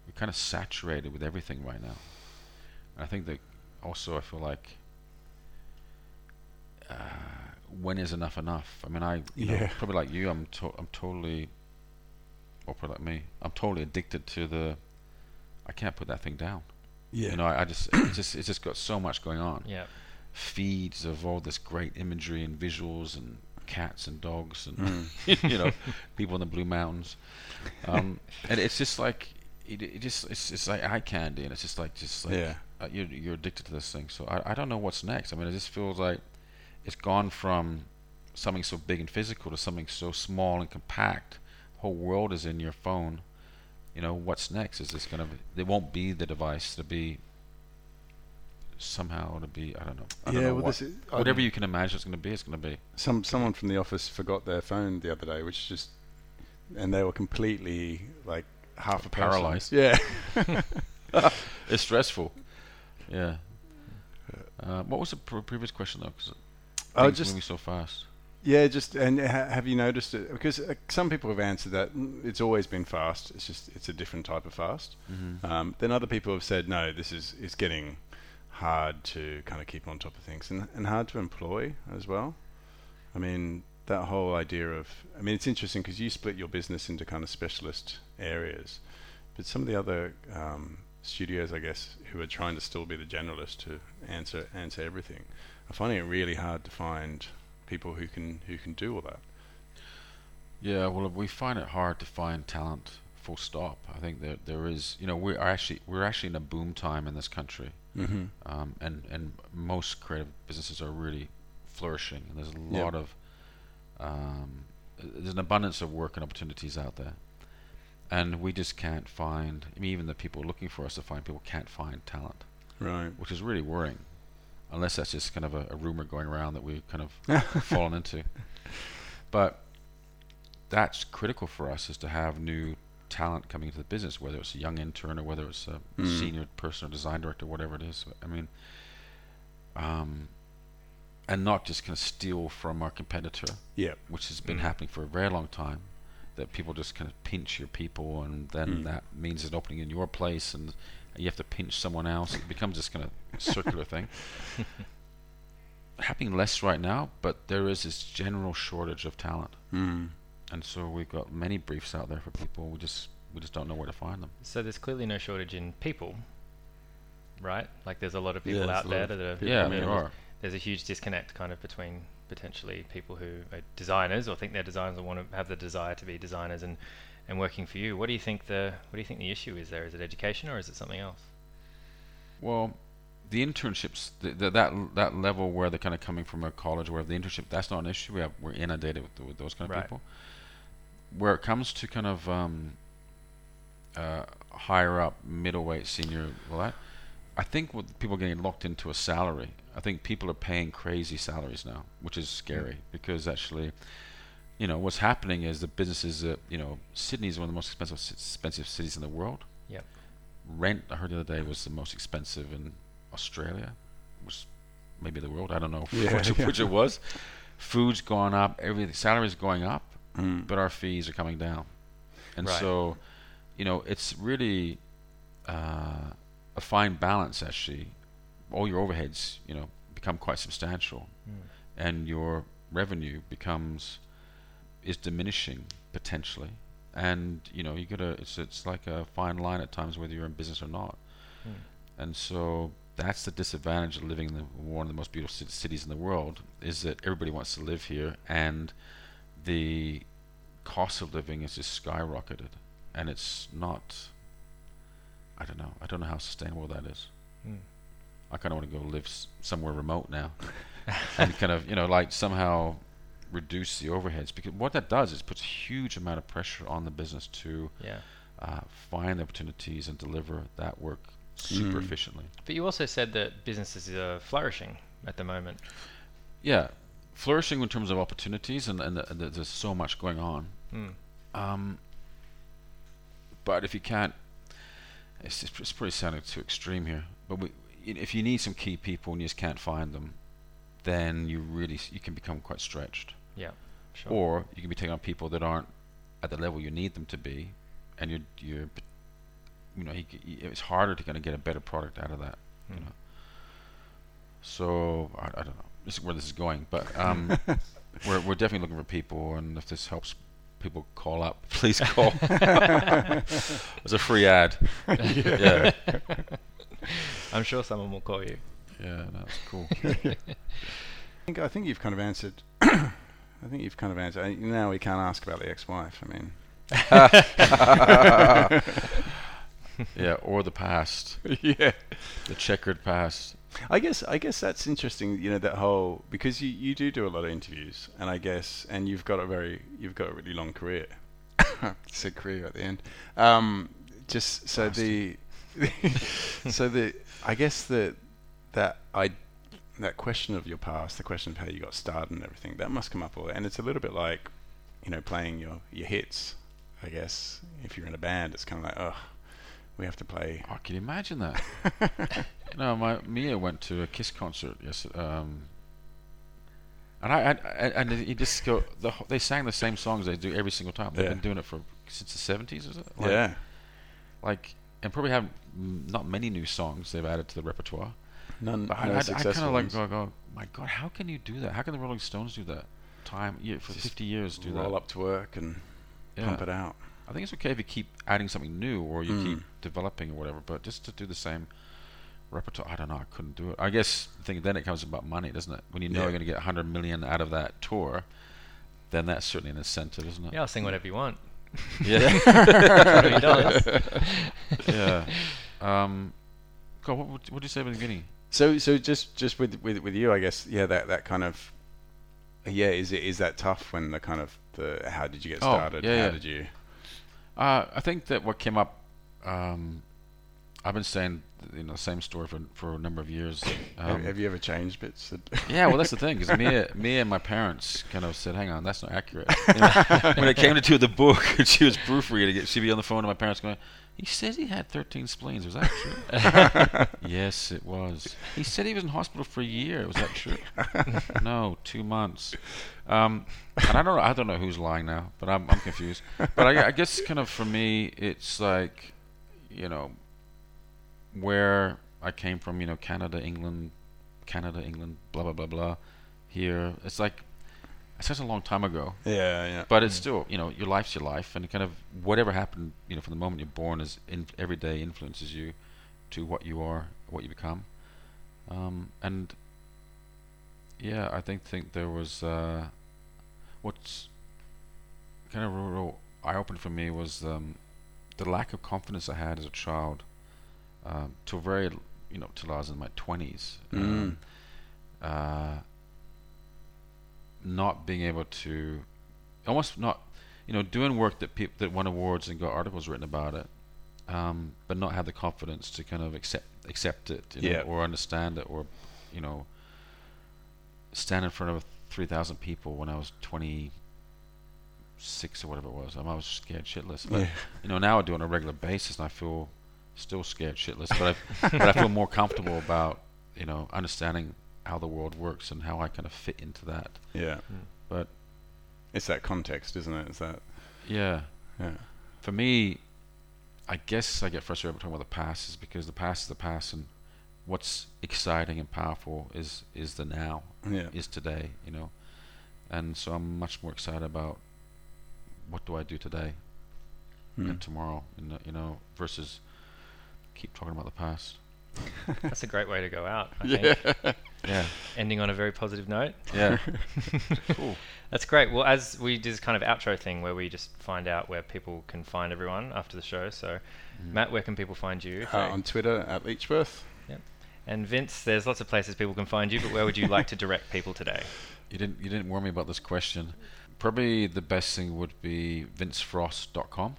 we're kind of saturated with everything right now. And I think that also I feel like uh, when is enough enough? I mean, I you know, probably like you, I'm to- I'm totally, or probably like me, I'm totally addicted to the. I can't put that thing down. Yeah. You know, I, I just it's just it's just got so much going on. Yeah. Feeds of all this great imagery and visuals and cats and dogs and Mm. you know people in the Blue Mountains, um, and it's just like it, it just it's it's like eye candy, and it's just like just like Yeah. uh, you're you're addicted to this thing. So I I don't know what's next. I mean, it just feels like it's gone from something so big and physical to something so small and compact. The whole world is in your phone. You know, what's next? Is this gonna? Be, it won't be the device to be somehow to be. I don't know. I don't yeah, know well, what- this is, whatever you can imagine it's gonna be, it's gonna be. Some someone from the office forgot their phone the other day, which just, and they were completely like half a person. Paralyzed. Yeah. It's stressful. Yeah. Uh, what was the pr- previous question though? Because Oh, just- moving so fast. Yeah, just and ha- have you noticed it? Because uh, some people have answered that "Mm, it's always been fast. It's just it's a different type of fast. Mm-hmm. Um, then other people have said no, this is it's getting hard to kind of keep on top of things and and hard to employ as well. I mean that whole idea of I mean it's interesting because you split your business into kind of specialist areas, but some of the other um, studios, I guess, who are trying to still be the generalist to answer answer everything, are finding it really hard to find people who can who can do all that. Yeah, well, we find it hard to find talent. Full stop. I think that there is, you know, we are actually we're actually in a boom time in this country, Mm-hmm. um, and and most creative businesses are really flourishing, and there's a Yeah. lot of um, there's an abundance of work and opportunities out there, and we just can't find. I mean, even the people looking for us to find people can't find talent, Right. which is really worrying, unless that's just kind of a, a rumor going around that we've kind of fallen into. But that's critical for us is to have new talent coming into the business, whether it's a young intern or whether it's a Mm. senior person or design director, whatever it is. I mean, um, and not just kind of steal from our competitor, Yeah. which has been Mm. happening for a very long time. That people just kind of pinch your people, and then Mm. that means an opening in your place, and you have to pinch someone else. It becomes this kind of circular thing. Happening less right now, but there is this general shortage of talent, Mm. and so we've got many briefs out there for people. We just we just don't know where to find them. So there's clearly no shortage in people, right? Like there's a lot of people there's out there that are. people. yeah, I mean, there are. There's a huge disconnect kind of between potentially people who are designers or think they're designers or want to have the desire to be designers and, and working for you. What do you think the what do you think the issue is there? Is it education or is it something else? Well, the internships, the, the, that that level where they're kind of coming from a college, where the internship, that's not an issue. We have we're inundated with, with those kind of Right. people. Where it comes to kind of um, uh, higher up, middleweight, senior, well, that I think with people getting locked into a salary, I think people are paying crazy salaries now, which is scary because actually, you know, what's happening is the businesses that you know, Sydney is one of the most expensive expensive cities in the world. Yep. Rent I heard the other day was the most expensive in Australia, was maybe the world. I don't know Yeah, which, yeah. which it was. Food's gone up, everything salaries going up, Mm. but our fees are coming down, and Right. so, you know, it's really uh, a fine balance. Actually, all your overheads, you know, become quite substantial, and your revenue becomes is diminishing potentially, and you know, you gotta. It's it's like a fine line at times whether you're in business or not, Mm. and so. That's the disadvantage of living in the, one of the most beautiful ci- cities in the world is that everybody wants to live here, and the cost of living is just skyrocketed, and it's not. I don't know. I don't know how sustainable that is. Mm. I kind of want to go live s- somewhere remote now, and kind of you know like somehow reduce the overheads because what that does is puts a huge amount of pressure on the business to Yeah. uh, find opportunities and deliver that work super Mm. efficiently. But you also said that businesses are flourishing at the moment. Yeah, flourishing in terms of opportunities and and, and there's so much going on. Mm. Um, but if you can't, it's, it's, it's pretty sounding too extreme here. But we, if you need some key people and you just can't find them, then you really you can become quite stretched. Yeah. Sure. Or you can be taking on people that aren't at the level you need them to be, and you're you're, you know, you, c- y- it's harder to kind of get a better product out of that. You Mm. know. So I, I don't know. This is where this is going, but um, we're we're definitely looking for people, and if this helps people call up, please call. It's a free ad. yeah. I'm sure someone will call you. Yeah, that's cool. I think I think you've kind of answered. I think you've kind of answered. Now we can't ask about the ex-wife. I mean, yeah, or the past, yeah. the checkered past. I guess I guess that's interesting. You know that whole because you, you do do a lot of interviews, and I guess and you've got a very you've got a really long career. Said career at the end. Um, just so the so the I guess the that I that question of your past, the question of how you got started and everything, that must come up all. And it's a little bit like you know playing your your hits. I guess if you're in a band, it's kind of like oh, we have to play. I can imagine that? no, my Mia went to a Kiss concert yes, um, and I, I, I and you just go. The, they sang the same songs they do every single time. They've Yeah. been doing it for since the seventies, is it? Like, yeah. Like, and probably have not many new songs they've added to the repertoire. None, But I, no I, I successful kind of like go, go, my God, how can you do that? How can the Rolling Stones do that? Time yeah, for Just fifty years do roll that. up to work and Yeah. pump it out. I think it's okay if you keep adding something new or you Mm. keep developing or whatever, but just to do the same repertoire, I don't know. I couldn't do it. I guess the thing then it comes about money, doesn't it? When you know Yeah. you're going to get 100 million out of that tour, then that's certainly an incentive, isn't it? Yeah, I'll sing whatever you want. Yeah. Yeah. Um, God, what would what did you say at the beginning? So so just just with with with you, I guess yeah that that kind of yeah is it is that tough when the kind of the how did you get started? Oh, yeah, how yeah. did you? Uh, I think that what came up, um, I've been saying you know the same story for for a number of years. have, Um, have you ever changed bits? Yeah, well, that's the thing, because me, me and my parents kind of said, "Hang on, that's not accurate." You know, when it came to the book, she was proofreading it, she'd be on the phone to my parents going, "He says he had 13 spleens. Was that true?" yes, it was. He said he was in hospital for a year. Was that true? no, two months. Um, and I don't know. I don't know who's lying now, but I'm I'm confused. But I, I guess kind of for me, it's like, you know, where I came from. You know, Canada, England, Canada, England, blah blah blah blah. Here, it's like such a long time ago, yeah yeah. but it's still you know your life's your life, and kind of whatever happened, you know, from the moment you're born is in every day influences you to what you are, what you become, um, and yeah, I think think there was uh, what's kind of real, real eye opening for me was um, the lack of confidence I had as a child, um, till very you know till I was in my twenties. Um, uh, not being able to, almost not, you know, doing work that people that won awards and got articles written about it, um, but not have the confidence to kind of accept accept it, you know, Yeah. or understand it, or you know, stand in front of three thousand people when I was twenty six or whatever it was. I, mean, I was scared shitless. But Yeah. you know, now I do it on a regular basis, and I feel still scared shitless. But I, but I feel more comfortable about you know understanding how the world works and how I kind of fit into that. yeah. But It's that context, isn't it? It's that yeah, yeah for me, I guess I get frustrated talking about the past is because the past is the past, and what's exciting and powerful is is the now, yeah is today. You know, and so I'm much more excited about what do I do today Hmm. and tomorrow, and you know, versus keep talking about the past. That's a great way to go out. I yeah think. Yeah, Ending on a very positive note. yeah, cool. That's great. Well, as we do this kind of outro thing where we just find out where people can find everyone after the show. So, Mm. Matt, where can people find you? uh, on Twitter at Leechworth. Yep. and Vince, there's lots of places people can find you, but where would you like to direct people today? You didn't you didn't warn me about this question. Probably the best thing would be vincefrost.com.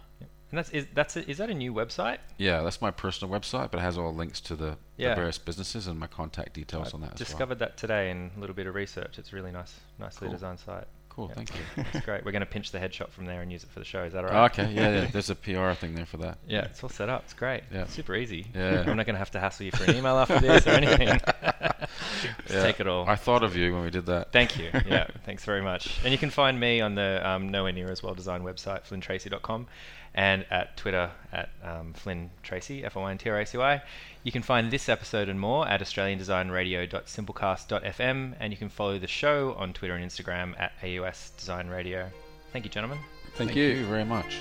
And that's is that's a, is that a new website? Yeah, that's my personal website, but it has all links to the, Yeah. the various businesses and my contact details I on that as well. discovered that today in a little bit of research. It's a really nice, nicely Cool. designed site. Cool, Yeah. thank you. It's great. We're going to pinch the headshot from there and use it for the show. Is that all Oh, okay, yeah, yeah. There's a PR thing there for that. Yeah, it's all set up. It's great. Yeah. Super easy. Yeah. I'm not going to have to hassle you for an email after this or anything. Take it all. I thought of you when we did that. Thank you. Yeah, thanks very much. And you can find me on the um, nowhere near as well designed website, flynntracy.com, and at Twitter at um, Flynn Tracy, F O I N T R A C Y. You can find this episode and more at AustralianDesignRadio.simplecast.fm, and you can follow the show on Twitter and Instagram at AUS Design Radio. Thank you, gentlemen. Thank, Thank you. you very much.